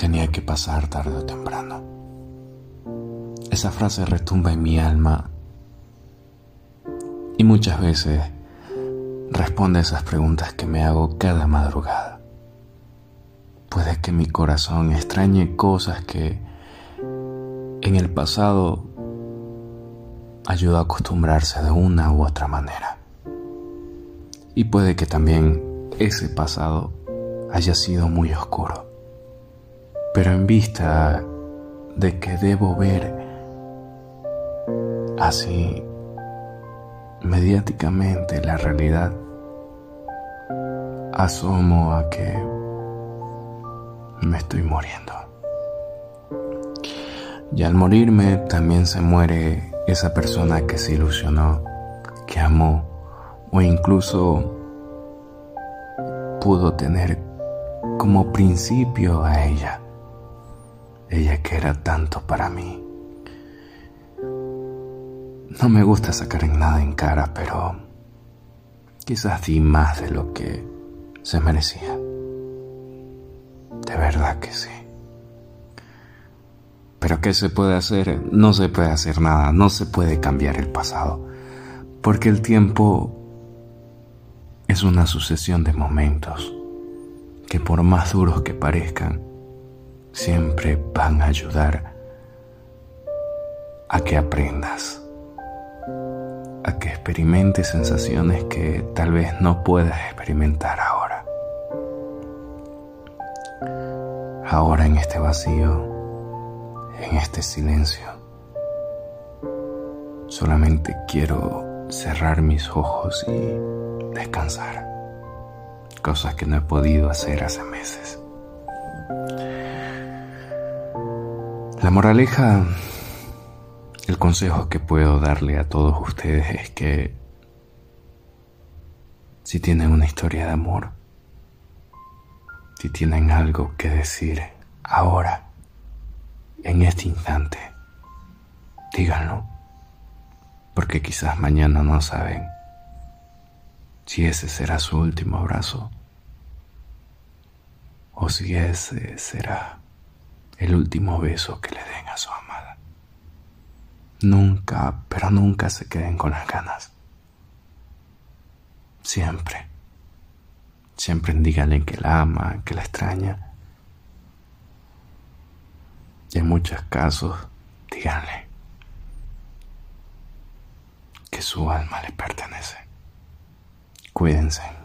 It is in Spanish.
tenía que pasar tarde o temprano. Esa frase retumba en mi alma y muchas veces responde a esas preguntas que me hago cada madrugada. Puede que mi corazón extrañe cosas que en el pasado ayudó a acostumbrarse de una u otra manera. Y puede que también ese pasado haya sido muy oscuro. Pero en vista de que debo ver así mediáticamente la realidad, asomo a que me estoy muriendo. Y al morirme también se muere esa persona que se ilusionó, que amó o incluso pudo tener como principio a ella, ella que era tanto para mí. No me gusta sacar en nada en cara, pero quizás di más de lo que se merecía. De verdad que sí. Pero ¿qué se puede hacer? No se puede hacer nada, no se puede cambiar el pasado, porque el tiempo es una sucesión de momentos que por más duros que parezcan, siempre van a ayudar a que aprendas, a que experimentes sensaciones que tal vez no puedas experimentar ahora. Ahora en este vacío, en este silencio. Solamente quiero cerrar mis ojos y descansar, cosas que no he podido hacer hace meses. La moraleja, el consejo que puedo darle a todos ustedes es que si tienen una historia de amor, si tienen algo que decir ahora, en este instante. Díganlo, porque quizás mañana no saben si ese será su último abrazo o si ese será el último beso que le den a su amada. Nunca, pero nunca se queden con las ganas. Siempre, siempre díganle que la ama, que la extraña y en muchos casos, díganle que su alma le pertenece. Cuídense.